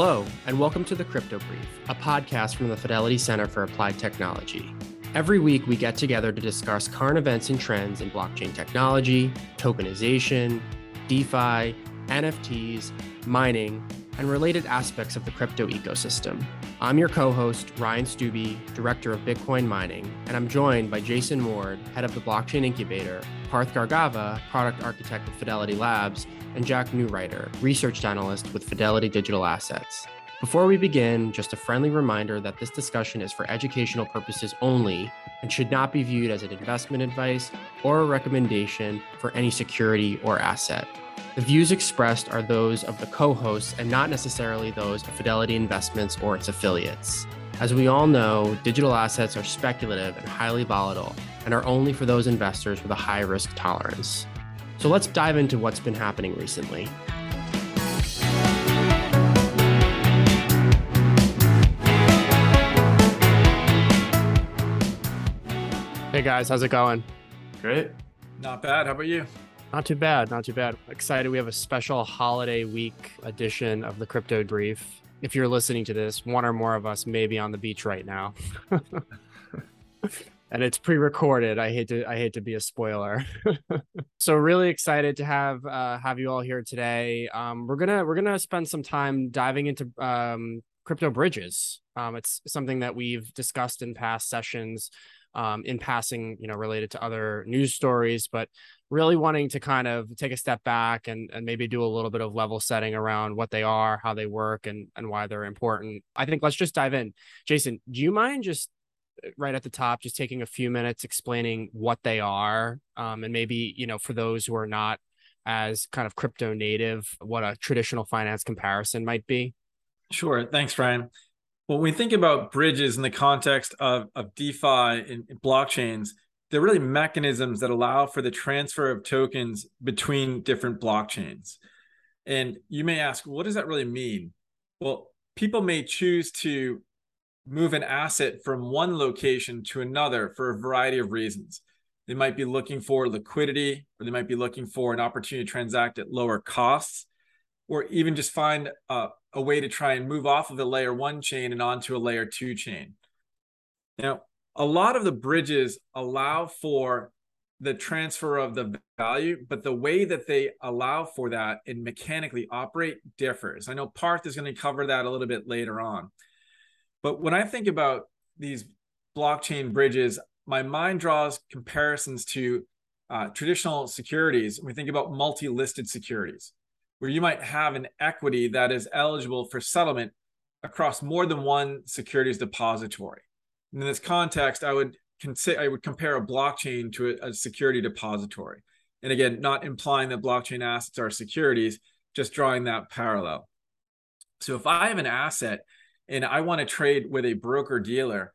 Hello, and welcome to the Crypto Brief, a podcast from the Fidelity Center for Applied Technology. Every week, we get together to discuss current events and trends in blockchain technology, tokenization, DeFi, NFTs, mining, and related aspects of the crypto ecosystem. I'm your co host, Ryan Stubbe, Director of Bitcoin Mining, and I'm joined by Jason Ward, Head of the Blockchain Incubator, Parth Gargava, Product Architect with Fidelity Labs, and Jack Neureuter, Research Analyst with Fidelity Digital Assets. Before we begin, just a friendly reminder that this discussion is for educational purposes only and should not be viewed as an investment advice or a recommendation for any security or asset. The views expressed are those of the co hosts and not necessarily those of Fidelity Investments or its affiliates. As we all know, digital assets are speculative and highly volatile and are only for those investors with a high risk tolerance. So let's dive into what's been happening recently. Hey guys, how's it going? Great. Not bad. How about you? Not too bad, not too bad. Excited. We have a special holiday week edition of the Crypto Brief. If you're listening to this, one or more of us may be on the beach right now. and it's pre-recorded. I hate to I hate to be a spoiler. so really excited to have uh, have you all here today. Um, we're gonna we're gonna spend some time diving into um, crypto bridges. Um, it's something that we've discussed in past sessions, um, in passing, you know, related to other news stories, but really wanting to kind of take a step back and, and maybe do a little bit of level setting around what they are, how they work, and and why they're important. I think let's just dive in. Jason, do you mind just right at the top, just taking a few minutes explaining what they are, um, and maybe you know for those who are not as kind of crypto native, what a traditional finance comparison might be. Sure. Thanks, Ryan. When we think about bridges in the context of, of DeFi and blockchains, they're really mechanisms that allow for the transfer of tokens between different blockchains. And you may ask, what does that really mean? Well, people may choose to move an asset from one location to another for a variety of reasons. They might be looking for liquidity, or they might be looking for an opportunity to transact at lower costs, or even just find a, a way to try and move off of a layer one chain and onto a layer two chain. Now, a lot of the bridges allow for the transfer of the value, but the way that they allow for that and mechanically operate differs. I know Parth is going to cover that a little bit later on. But when I think about these blockchain bridges, my mind draws comparisons to uh, traditional securities. We think about multi listed securities, where you might have an equity that is eligible for settlement across more than one securities depository. In this context, I would consider I would compare a blockchain to a, a security depository. And again, not implying that blockchain assets are securities, just drawing that parallel. So if I have an asset and I want to trade with a broker dealer,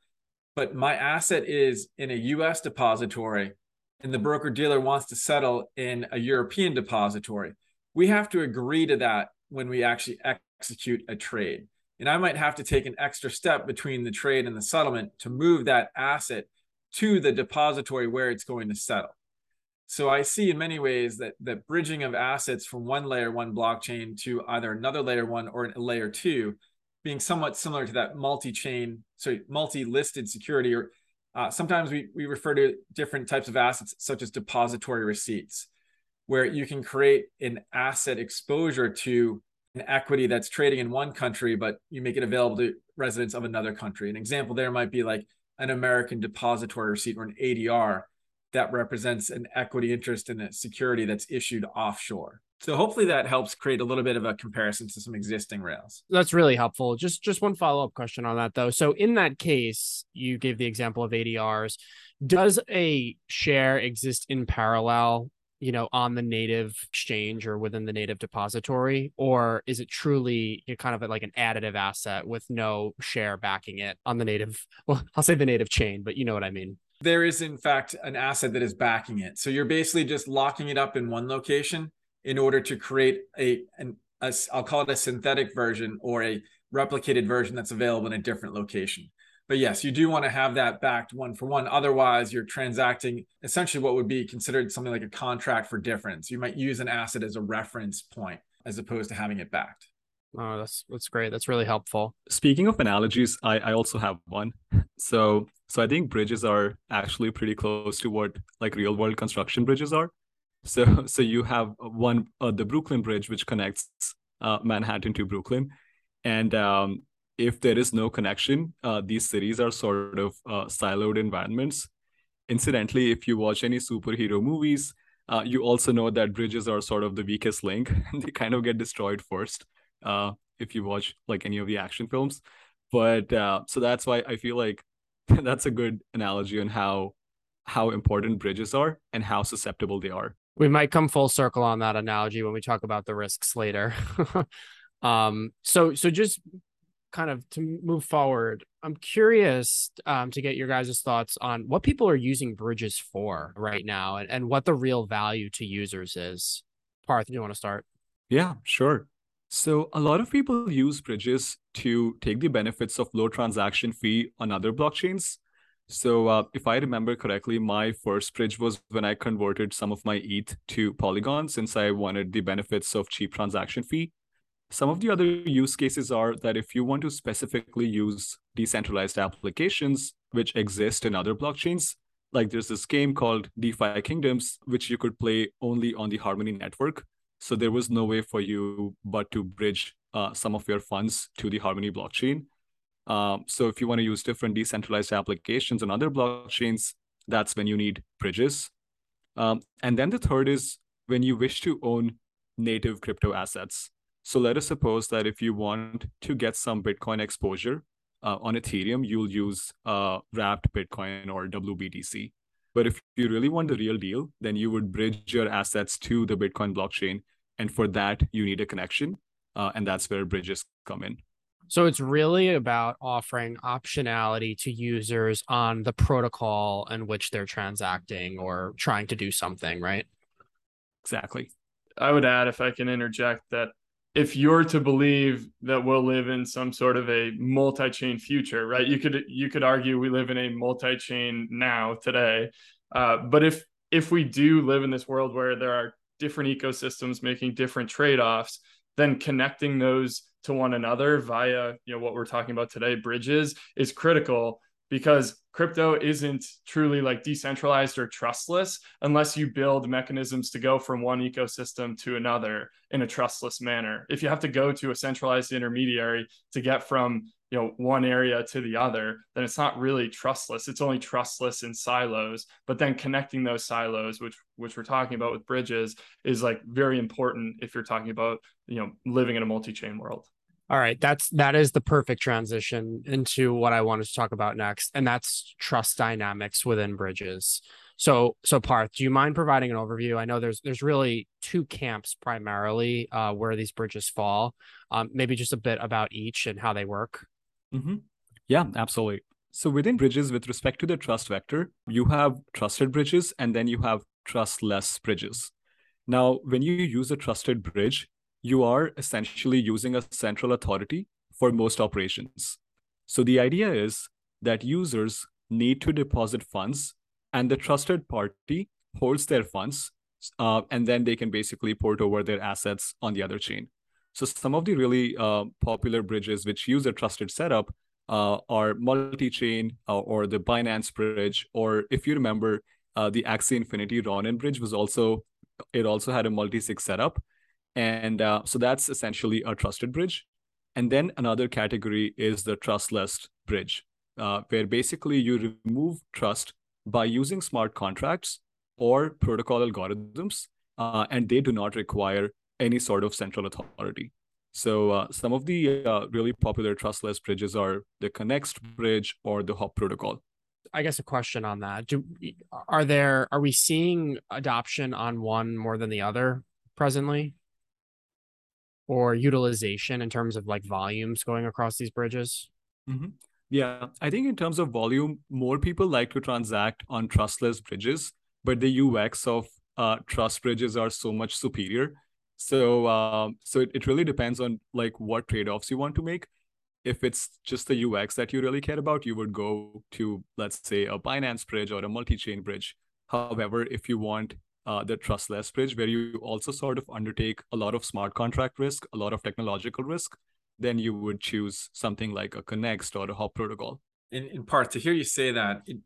but my asset is in a US depository and the broker dealer wants to settle in a European depository, we have to agree to that when we actually execute a trade. And I might have to take an extra step between the trade and the settlement to move that asset to the depository where it's going to settle. So I see in many ways that that bridging of assets from one layer one blockchain to either another layer one or a layer two being somewhat similar to that multi-chain, so multi-listed security, or uh, sometimes we, we refer to different types of assets such as depository receipts, where you can create an asset exposure to an equity that's trading in one country, but you make it available to residents of another country. An example there might be like an American depository receipt or an ADR that represents an equity interest in a security that's issued offshore. So hopefully that helps create a little bit of a comparison to some existing rails. That's really helpful. Just just one follow-up question on that though. So in that case, you gave the example of ADRs. Does a share exist in parallel, you know, on the native exchange or within the native depository or is it truly kind of like an additive asset with no share backing it on the native well, I'll say the native chain, but you know what I mean there is in fact an asset that is backing it. So you're basically just locking it up in one location in order to create a an a, I'll call it a synthetic version or a replicated version that's available in a different location. But yes, you do want to have that backed one for one. Otherwise, you're transacting essentially what would be considered something like a contract for difference. You might use an asset as a reference point as opposed to having it backed. Oh, that's that's great. That's really helpful. Speaking of analogies, I, I also have one. So so I think bridges are actually pretty close to what like real world construction bridges are. So so you have one uh, the Brooklyn Bridge which connects uh, Manhattan to Brooklyn, and um, if there is no connection, uh, these cities are sort of uh, siloed environments. Incidentally, if you watch any superhero movies, uh, you also know that bridges are sort of the weakest link. they kind of get destroyed first uh, if you watch like any of the action films. But uh, so that's why I feel like that's a good analogy on how how important bridges are and how susceptible they are. We might come full circle on that analogy when we talk about the risks later. um, so so just kind of to move forward, I'm curious um, to get your guys' thoughts on what people are using bridges for right now and, and what the real value to users is. Parth, do you want to start? Yeah, sure. So a lot of people use bridges to take the benefits of low transaction fee on other blockchains. So uh, if I remember correctly, my first bridge was when I converted some of my ETH to Polygon since I wanted the benefits of cheap transaction fee. Some of the other use cases are that if you want to specifically use decentralized applications which exist in other blockchains, like there's this game called DeFi Kingdoms, which you could play only on the Harmony network. So there was no way for you but to bridge uh, some of your funds to the Harmony blockchain. Um, so if you want to use different decentralized applications on other blockchains, that's when you need bridges. Um, and then the third is when you wish to own native crypto assets. So let us suppose that if you want to get some Bitcoin exposure uh, on Ethereum, you'll use uh, wrapped Bitcoin or WBTC. But if you really want the real deal, then you would bridge your assets to the Bitcoin blockchain. And for that you need a connection uh, and that's where bridges come in. So it's really about offering optionality to users on the protocol in which they're transacting or trying to do something right? Exactly. I would add if i can interject that if you're to believe that we'll live in some sort of a multi-chain future right? You could you could argue we live in a multi-chain now today. Uh, but if if we do live in this world where there are different ecosystems making different trade-offs then connecting those to one another via you know what we're talking about today bridges is critical because crypto isn't truly like decentralized or trustless unless you build mechanisms to go from one ecosystem to another in a trustless manner. If you have to go to a centralized intermediary to get from you know one area to the other then it's not really trustless. It's only trustless in silos. But then connecting those silos which which we're talking about with bridges is like very important if you're talking about you know living in a multi-chain world all right that's that is the perfect transition into what i wanted to talk about next and that's trust dynamics within bridges so so parth do you mind providing an overview i know there's there's really two camps primarily uh, where these bridges fall um, maybe just a bit about each and how they work Mm-hmm. Yeah, absolutely. So within bridges, with respect to the trust vector, you have trusted bridges and then you have trustless bridges. Now, when you use a trusted bridge, you are essentially using a central authority for most operations. So the idea is that users need to deposit funds and the trusted party holds their funds uh, and then they can basically port over their assets on the other chain. So some of the really uh, popular bridges which use a trusted setup uh, are multi-chain uh, or the Binance bridge, or if you remember, uh, the Axie Infinity Ronin bridge was also it also had a multi-sig setup, and uh, so that's essentially a trusted bridge. And then another category is the trustless bridge, uh, where basically you remove trust by using smart contracts or protocol algorithms, and they do not require any sort of central authority. So uh, some of the uh, really popular trustless bridges are the Connext bridge or the Hop protocol. I guess a question on that: Do are there are we seeing adoption on one more than the other presently, or utilization in terms of like volumes going across these bridges? Mm-hmm. Yeah, I think in terms of volume, more people like to transact on trustless bridges, but the UX of uh, trust bridges are so much superior so um, so it, it really depends on like what trade-offs you want to make. If it's just the UX that you really care about, you would go to let's say a Binance bridge or a multi-chain bridge. However, if you want uh, the trustless bridge, where you also sort of undertake a lot of smart contract risk, a lot of technological risk, then you would choose something like a Connext or a Hop protocol. In, in Parth, to hear you say that, it,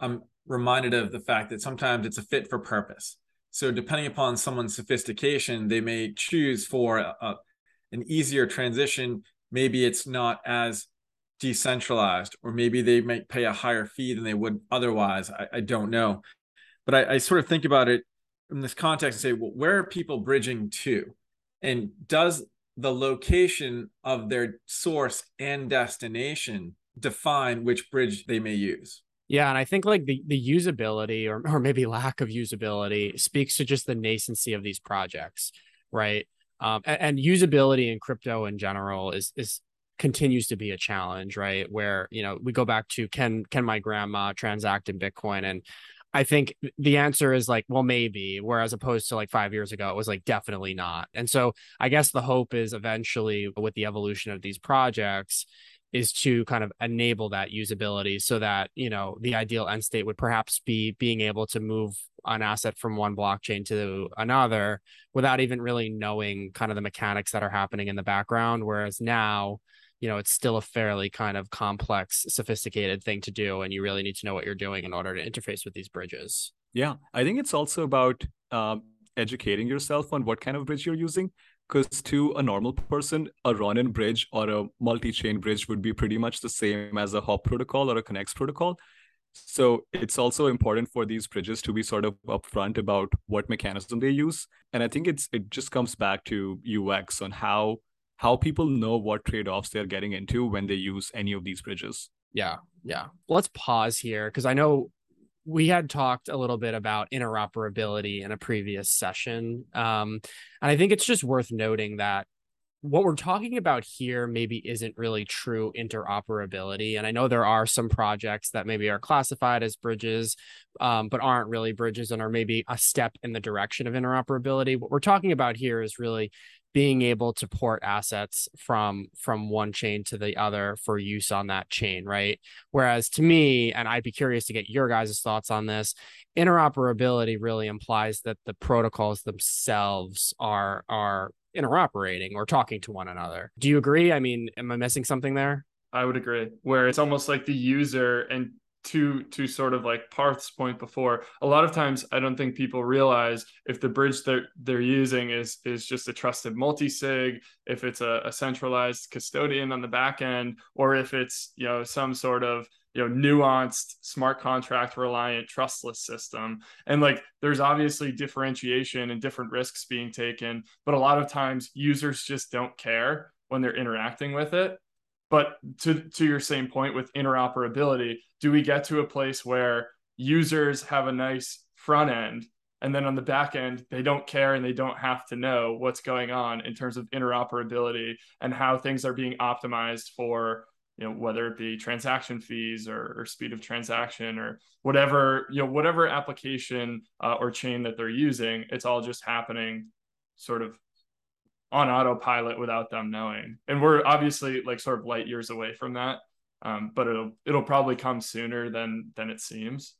I'm reminded of the fact that sometimes it's a fit for purpose. So, depending upon someone's sophistication, they may choose for a, an easier transition. Maybe it's not as decentralized, or maybe they might pay a higher fee than they would otherwise. I, I don't know. But I, I, sort of think about it in this context and say, well, where are people bridging to? And does the location of their source and destination define which bridge they may use? Yeah, and I think like the the usability or or maybe lack of usability speaks to just the nascency of these projects, right? Um, and, and usability in crypto in general is is continues to be a challenge, right? Where you know we go back to can can my grandma transact in Bitcoin, and I think the answer is like, well, maybe. Whereas opposed to like five years ago, it was like definitely not. And so I guess the hope is eventually with the evolution of these projects is to kind of enable that usability so that you know the ideal end state would perhaps be being able to move an asset from one blockchain to another without even really knowing kind of the mechanics that are happening in the background whereas now you know it's still a fairly kind of complex sophisticated thing to do and you really need to know what you're doing in order to interface with these bridges yeah i think it's also about um, educating yourself on what kind of bridge you're using because to a normal person, a Ronin bridge or a multi-chain bridge would be pretty much the same as a hop protocol or a Connext protocol. So it's also important for these bridges to be sort of upfront about what mechanism they use. And I think it's it just comes back to UX on how how people know what trade-offs they're getting into when they use any of these bridges. Yeah. Yeah. Let's pause here because I know we had talked a little bit about interoperability in a previous session. Um, and I think it's just worth noting that what we're talking about here maybe isn't really true interoperability. And I know there are some projects that maybe are classified as bridges, um, but aren't really bridges and are maybe a step in the direction of interoperability. What we're talking about here is really being able to port assets from from one chain to the other for use on that chain right? Whereas to me and i'd be curious to get your guys' thoughts on this interoperability really implies that the protocols themselves are are interoperating or talking to one another. Do you agree? I mean am i missing something there? I would agree. Where it's almost like the user and to to sort of like Parth's point before, a lot of times I don't think people realize if the bridge they're they're using is is just a trusted multi-sig, if it's a, a centralized custodian on the back end, or if it's you know some sort of you know nuanced smart contract reliant trustless system. And like there's obviously differentiation and different risks being taken but a lot of times users just don't care when they're interacting with it but to to your same point with interoperability, do we get to a place where users have a nice front end and then on the back end they don't care and they don't have to know what's going on in terms of interoperability and how things are being optimized for you know whether it be transaction fees or, or speed of transaction or whatever you know whatever application uh, or chain that they're using it's all just happening sort of on autopilot without them knowing. And we're obviously like sort of light years away from that. Um, but it'll it'll probably come sooner than than it seems.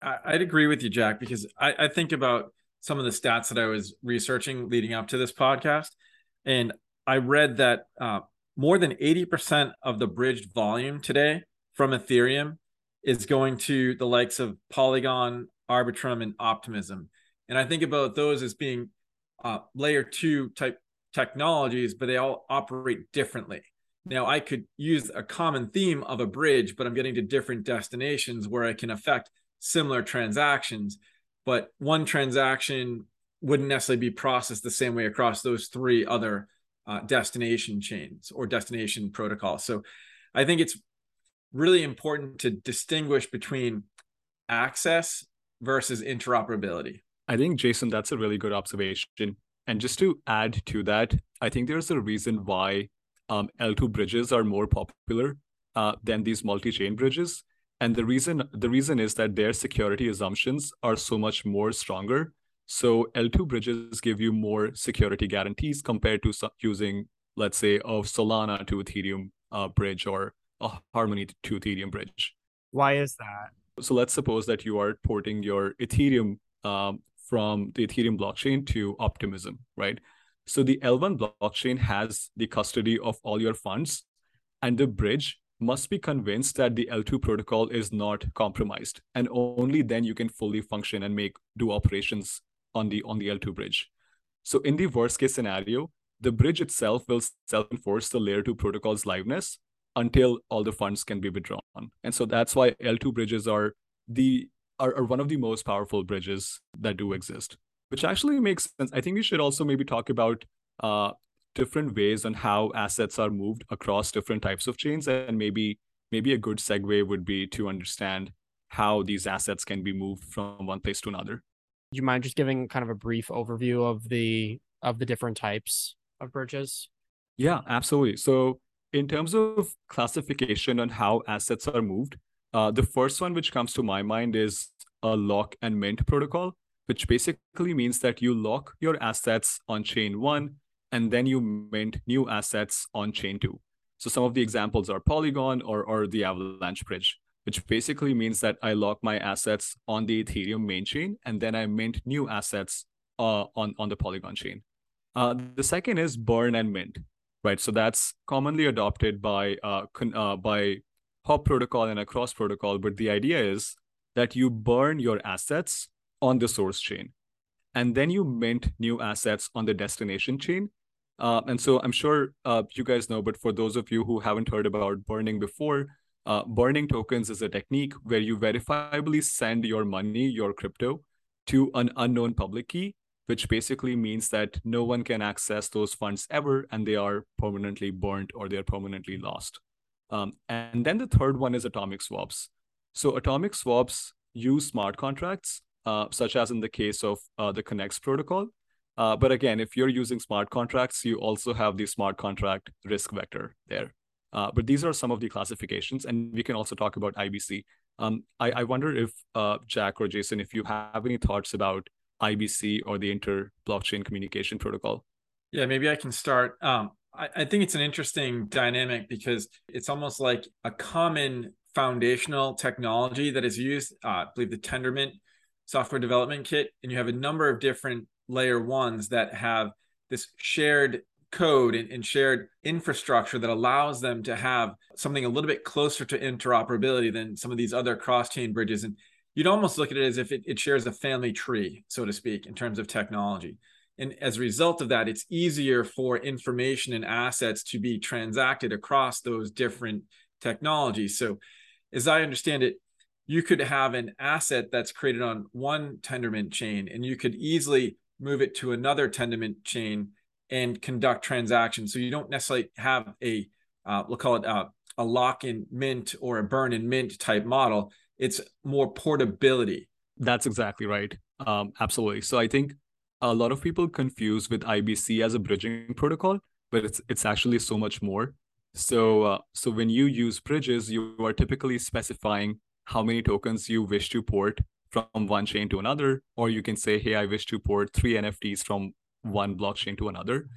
I'd agree with you, Jack, because I, I think about some of the stats that I was researching leading up to this podcast, and I read that uh, more than eighty percent of the bridged volume today from Ethereum is going to the likes of Polygon, Arbitrum, and Optimism. And I think about those as being uh, layer two type technologies, but they all operate differently. Now, I could use a common theme of a bridge, but I'm getting to different destinations where I can affect similar transactions. But one transaction wouldn't necessarily be processed the same way across those three other uh, destination chains or destination protocols. So I think it's really important to distinguish between access versus interoperability. I think, Jason, that's a really good observation. And just to add to that, I think there's a reason why um, L2 bridges are more popular uh, than these multi-chain bridges. And the reason the reason is that their security assumptions are so much more stronger. So L2 bridges give you more security guarantees compared to using, let's say, a Solana to Ethereum uh, bridge or a Harmony to Ethereum bridge. Why is that? So let's suppose that you are porting your Ethereum um, from the Ethereum blockchain to Optimism, right? So the L1 blockchain has the custody of all your funds, and the bridge must be convinced that the L2 protocol is not compromised, and only then you can fully function and make do operations on the on the L2 bridge. So in the worst case scenario, the bridge itself will self-enforce the layer 2 protocol's liveness until all the funds can be withdrawn. And so that's why L2 bridges are the are, are one of the most powerful bridges that do exist, which actually makes sense. I think we should also maybe talk about uh, different ways on how assets are moved across different types of chains, and maybe maybe a good segue would be to understand how these assets can be moved from one place to another. Do you mind just giving kind of a brief overview of the of the different types of bridges? Yeah, absolutely. So in terms of classification on how assets are moved, uh, the first one which comes to my mind is a lock and mint protocol, which basically means that you lock your assets on chain one and then you mint new assets on chain two. So some of the examples are Polygon or, or the Avalanche bridge, which basically means that I lock my assets on the Ethereum main chain and then I mint new assets uh, on, on the Polygon chain. Uh, the second is burn and mint, right? So that's commonly adopted by uh, con- uh, by hop protocol and across protocol but the idea is that you burn your assets on the source chain and then you mint new assets on the destination chain. Uh, and so i'm sure uh, you guys know but for those of you who haven't heard about burning before uh, burning tokens is a technique where you verifiably send your money your crypto to an unknown public key which basically means that no one can access those funds ever and they are permanently burned or they're permanently lost um, and then the third one is atomic swaps. So atomic swaps use smart contracts, uh, such as in the case of uh, the Connext protocol. Uh, but again, if you're using smart contracts, you also have the smart contract risk vector there. Uh, but these are some of the classifications, and we can also talk about IBC. Um, I, I, wonder if uh, Jack or Jason, if you have any thoughts about IBC or the inter blockchain communication protocol. Yeah, maybe I can start. Um, I, I think it's an interesting dynamic because it's almost like a common foundational technology that is used. Uh, I believe the Tendermint software development kit, and you have a number of different layer ones that have this shared code and, and, shared infrastructure that allows them to have something a little bit closer to interoperability than some of these other cross-chain bridges. And you'd almost look at it as if it, it shares a family tree, so to speak, in terms of technology. And as a result of that, it's easier for information and assets to be transacted across those different technologies. So, as I understand it, you could have an asset that's created on one Tendermint chain, and you could easily move it to another Tendermint chain and conduct transactions. So you don't necessarily have a uh, we'll call it a, uh, a lock in mint or a burn in mint type model. It's more portability. That's exactly right. Um, absolutely. So I think a lot of people confuse with IBC as a bridging protocol, but it's it's actually so much more. So uh, so when you use bridges, you are typically specifying how many tokens you wish to port from one chain to another, or you can say, hey, I wish to port three NFTs from one blockchain to another.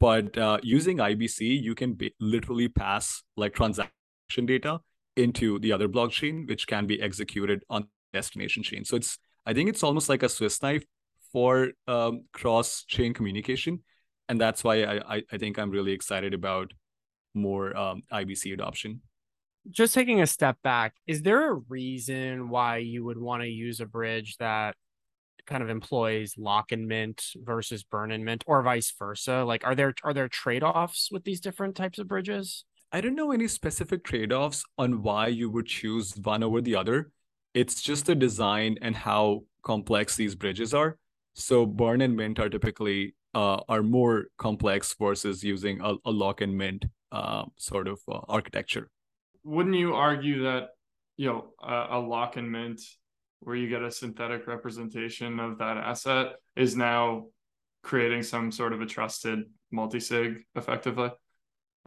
But uh, using IBC, you can be, literally pass like transaction data into the other blockchain, which can be executed on destination chain. So it's I think it's almost like a Swiss knife for um, cross chain communication. And that's why I, I think I'm really excited about more um, IBC adoption. Just taking a step back, is there a reason why you would want to use a bridge that kind of employs lock and mint versus burn and mint or vice versa? Like are there are there trade-offs with these different types of bridges? I don't know any specific trade-offs on why you would choose one over the other. It's just the design and how complex these bridges are. So burn and mint are typically uh, are more complex versus using a, a lock and mint uh, sort of uh, architecture. Wouldn't you argue that you know a, a lock and mint where you get a synthetic representation of that asset is now creating some sort of a trusted multi-sig effectively?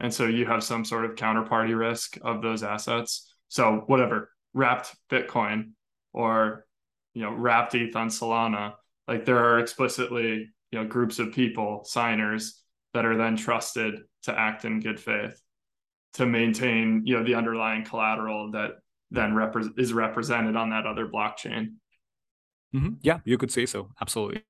And so you have some sort of counterparty risk of those assets. So whatever, wrapped Bitcoin or you know, wrapped ETH on Solana like there are explicitly you know groups of people signers that are then trusted to act in good faith to maintain you know the underlying collateral that then repre- is represented on that other blockchain mm-hmm. yeah you could say so absolutely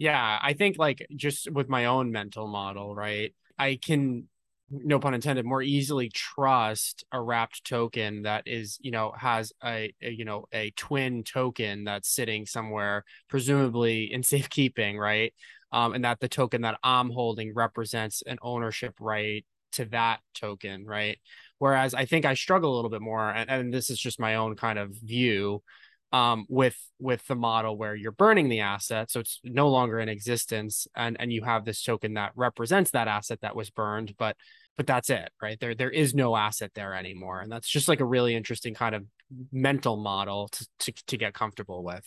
Yeah, I think like just with my own mental model, right? I can no pun intended more easily trust a wrapped token that is you know has a, a, you know a twin token that's sitting somewhere presumably in safekeeping right? Um, and that the token that i'm holding represents an ownership right to that token right? Whereas i think i struggle a little bit more and, and this is just my own kind of view um, with with the model where you're burning the asset, so it's no longer in existence, and and you have this token that represents that asset that was burned, but but that's it, right? There there is no asset there anymore, and that's just like a really interesting kind of mental model to to, to get comfortable with.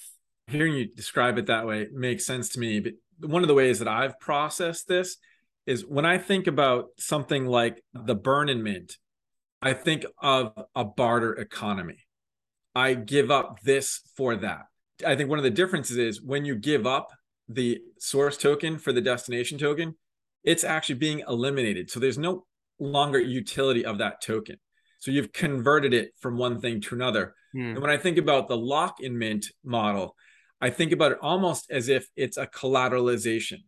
Hearing you describe it that way makes sense to me. But one of the ways that I've processed this is when I think about something like the burn and mint, I think of a barter economy I give up this for that. I think one of the differences is when you give up the source token for the destination token, it's actually being eliminated. So there's no longer utility of that token. So you've converted it from one thing to another. Hmm. And when I think about the lock in mint model, I think about it almost as if it's a collateralization.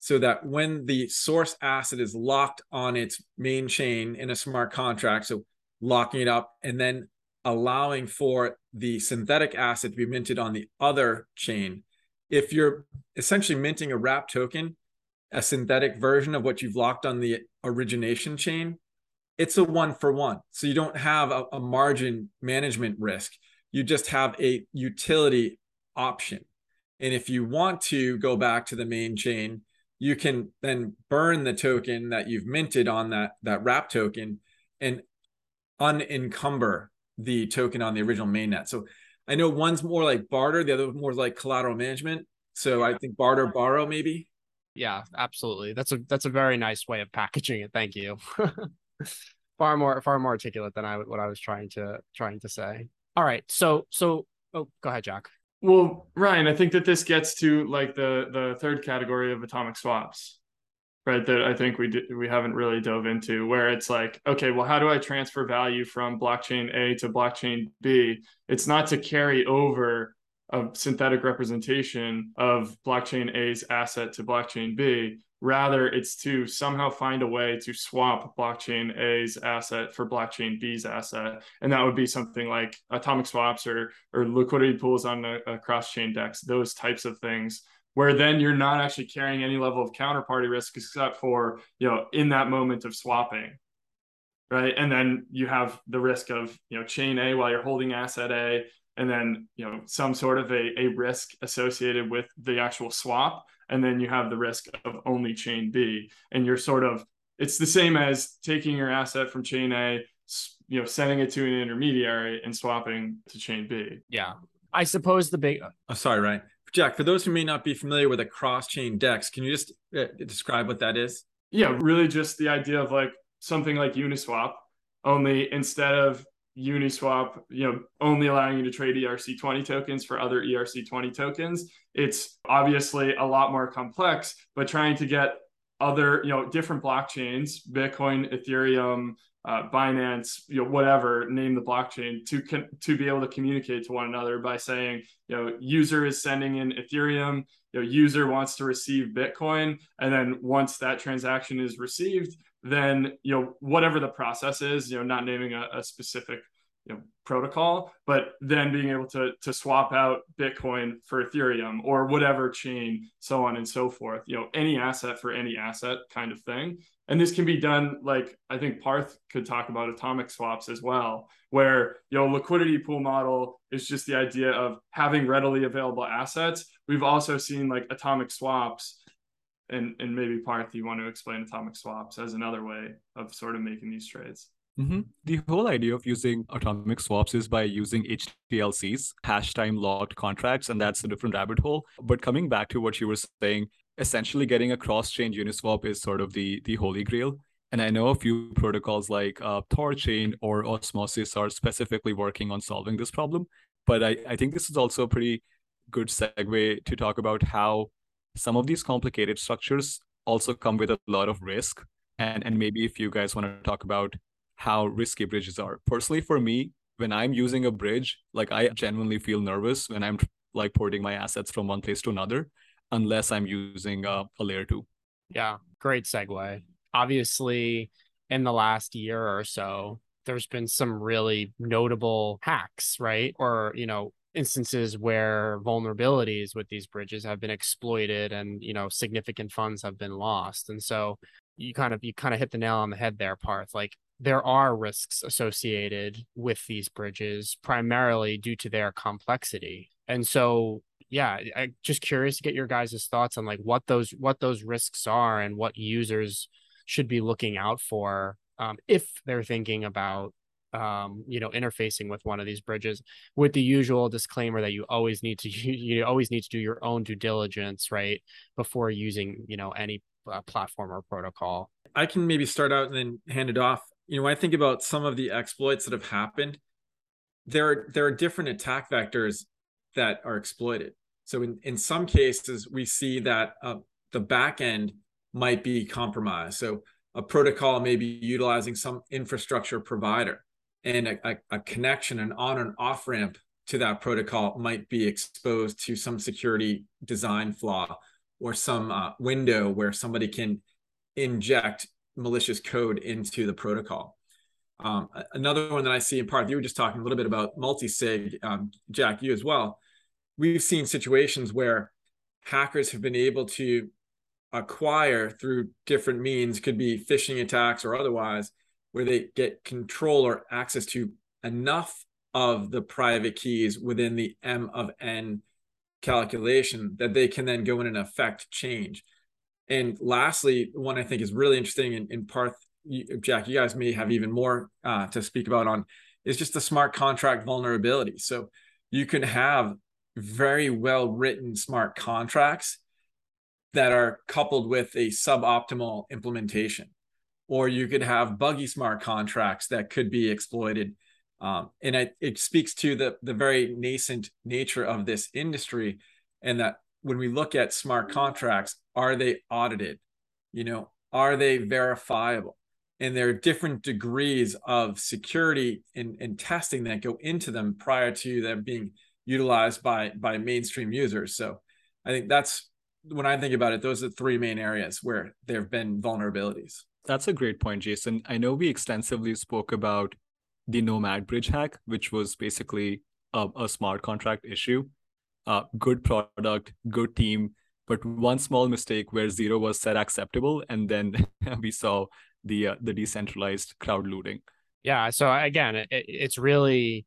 So that when the source asset is locked on its main chain in a smart contract, so locking it up and then allowing for the synthetic asset to be minted on the other chain. If you're essentially minting a wrap token, a synthetic version of what you've locked on the origination chain, it's a one for one. So you don't have a, a margin management risk. You just have a utility option. And if you want to go back to the main chain, you can then burn the token that you've minted on that, that wrap token and unencumber the token on the original mainnet. So I know one's more like barter, the other more like collateral management. So I think barter borrow maybe. Yeah, absolutely. That's a that's a very nice way of packaging it. Thank you. far more far more articulate than I what I was trying to trying to say. All right. So so oh go ahead, Jack. Well, Ryan, I think that this gets to like the the third category of atomic swaps right that i think we did, we haven't really dove into where it's like okay well how do i transfer value from blockchain a to blockchain b it's not to carry over a synthetic representation of blockchain a's asset to blockchain b. Rather it's to somehow find a way to swap blockchain a's asset for blockchain b's asset. And that would be something like atomic swaps or or liquidity pools on a, a cross chain dex those types of things where then you're not actually carrying any level of counterparty risk except for you know in that moment of swapping right? And then you have the risk of you know chain a while you're holding asset a and then you know some sort of a, a risk associated with the actual swap and then you have the risk of only chain b. And you're sort of it's the same as taking your asset from chain a you know sending it to an intermediary and swapping to chain b. Yeah. I suppose the big oh, sorry right Jack, for those who may not be familiar with a cross-chain DEX, can you just uh, describe what that is? Yeah, really just the idea of like something like Uniswap, only instead of Uniswap, you know, only allowing you to trade ERC20 tokens for other ERC20 tokens, it's obviously a lot more complex, but trying to get other, you know, different blockchains, Bitcoin, Ethereum, uh, Binance, you know, whatever, name the blockchain to con- to be able to communicate to one another by saying, you know, user is sending in Ethereum, you know, user wants to receive Bitcoin, and then once that transaction is received, then you know whatever the process is, you know, not naming a, a specific you know protocol but then being able to to swap out bitcoin for ethereum or whatever chain so on and so forth you know any asset for any asset kind of thing. And this can be done like i think parth could talk about atomic swaps as well where you know liquidity pool model is just the idea of having readily available assets. We've also seen like atomic swaps and and maybe parth you want to explain atomic swaps as another way of sort of making these trades Mm-hmm. The whole idea of using atomic swaps is by using HTLCs, hash time locked contracts, and that's a different rabbit hole. But coming back to what you were saying, essentially getting a cross-chain Uniswap is sort of the the holy grail. And I know a few protocols like uh, Thorchain or Osmosis are specifically working on solving this problem. But I, I think this is also a pretty good segue to talk about how some of these complicated structures also come with a lot of risk. And, and maybe if you guys want to talk about how risky bridges are. Personally, for me, when I'm using a bridge, like I genuinely feel nervous when I'm like porting my assets from one place to another. unless I'm using uh, a layer two. Yeah, great segue. Obviously, in the last year or so, there's been some really notable hacks, right? Or, you know, instances where vulnerabilities with these bridges have been exploited and, you know, significant funds have been lost. And so you kind of you kind of hit the nail on the head there, Parth. Like there are risks associated with these bridges primarily due to their complexity. And so yeah, I'm just curious to get your guys' thoughts on like what those what those risks are and what users should be looking out for um, if they're thinking about um, you know interfacing with one of these bridges with the usual disclaimer that you always need to you always need to do your own due diligence right before using you know any uh, platform or protocol. I can maybe start out and then hand it off. You know i think about some of the exploits that have happened there are there are different attack vectors that are exploited. So in, in some cases we see that uh, the back end might be compromised. So a protocol may be utilizing some infrastructure provider and a, a, connection, an on and off ramp to that protocol might be exposed to some security design flaw or some uh, window where somebody can inject malicious code into the protocol. Um, another one that I see in Parth, you were just talking a little bit about multi-sig, um, Jack, you as well. We've seen situations where hackers have been able to acquire through different means, could be phishing attacks or otherwise, where they get control or access to enough of the private keys within the M of N calculation that they can then go in and affect change. And lastly, one I think is really interesting in, in Parth, Jack, you guys may have even more uh, to speak about on is just the smart contract vulnerability. So you can have very well written smart contracts that are coupled with a suboptimal implementation or you could have buggy smart contracts that could be exploited. Um, and it, it speaks to the, the very nascent nature of this industry and that when we look at smart contracts, are they audited? You know, are they verifiable? And there are different degrees of security and, and testing that go into them prior to them being utilized by by mainstream users. So I think that's when I think about it, those are the three main areas where there have been vulnerabilities. That's a great point, Jason. I know we extensively spoke about the Nomad bridge hack, which was basically a, a smart contract issue. Uh, good product, good team, but one small mistake where zero was set acceptable, and then we saw the uh, the decentralized crowd looting. Yeah. So again, it, it's really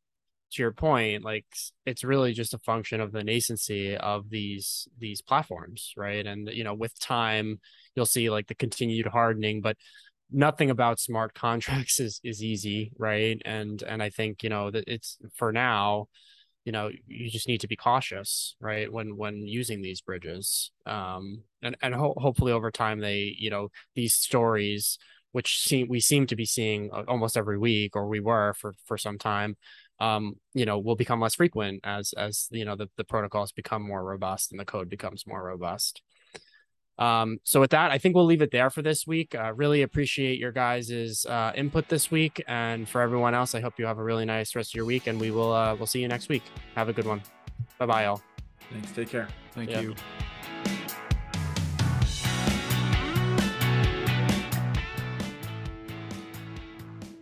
to your point, like it's really just a function of the nascency of these these platforms, right? And you know, with time, you'll see like the continued hardening, but nothing about smart contracts is is easy, right? And and I think you know that it's for now, you know, you just need to be cautious, right? When when using these bridges, um, and and ho- hopefully over time they, you know, these stories which seem we seem to be seeing uh, almost every week, or we were for for some time um, you know, will become less frequent as as you know the, the protocols become more robust and the code becomes more robust. Um, so with that, I think we'll leave it there for this week. Uh, really appreciate your guys' uh, input this week, and for everyone else, I hope you have a really nice rest of your week, and we will uh, we'll see you next week. Have a good one. Bye bye, all. Thanks. Take care. Thank yeah. you.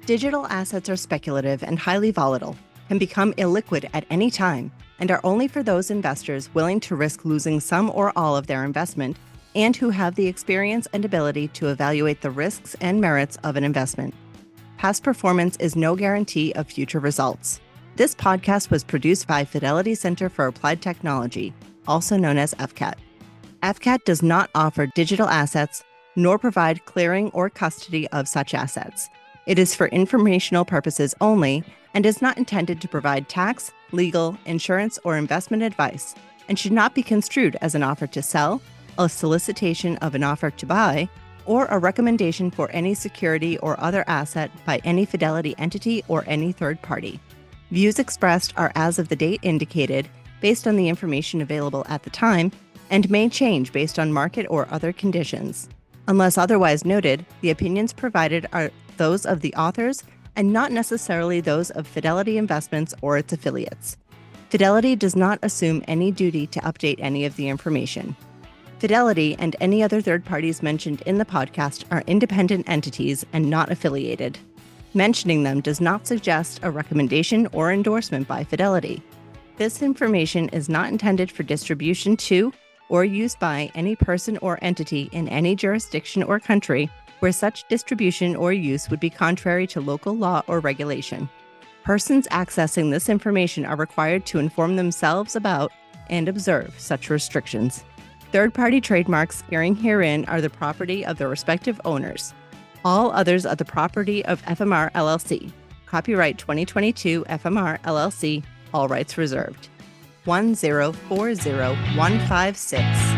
Digital assets are speculative and highly volatile, can become illiquid at any time, and are only for those investors willing to risk losing some or all of their investment and who have the experience and ability to evaluate the risks and merits of an investment. Past performance is no guarantee of future results. This podcast was produced by Fidelity Center for Applied Technology, also known as FCAT. FCAT does not offer digital assets nor provide clearing or custody of such assets. It is for informational purposes only and is not intended to provide tax, legal, insurance, or investment advice, and should not be construed as an offer to sell, a solicitation of an offer to buy, or a recommendation for any security or other asset by any Fidelity entity or any third party. Views expressed are as of the date indicated, based on the information available at the time, and may change based on market or other conditions. Unless otherwise noted, the opinions provided are those of the authors and not necessarily those of Fidelity Investments or its affiliates. Fidelity does not assume any duty to update any of the information. Fidelity and any other third parties mentioned in the podcast are independent entities and not affiliated. Mentioning them does not suggest a recommendation or endorsement by Fidelity. This information is not intended for distribution to or used by any person or entity in any jurisdiction or country where such distribution or use would be contrary to local law or regulation. Persons accessing this information are required to inform themselves about and observe such restrictions. Third party trademarks appearing herein are the property of their respective owners. All others are the property of FMR LLC. Copyright 2022 FMR LLC, all rights reserved. 1040156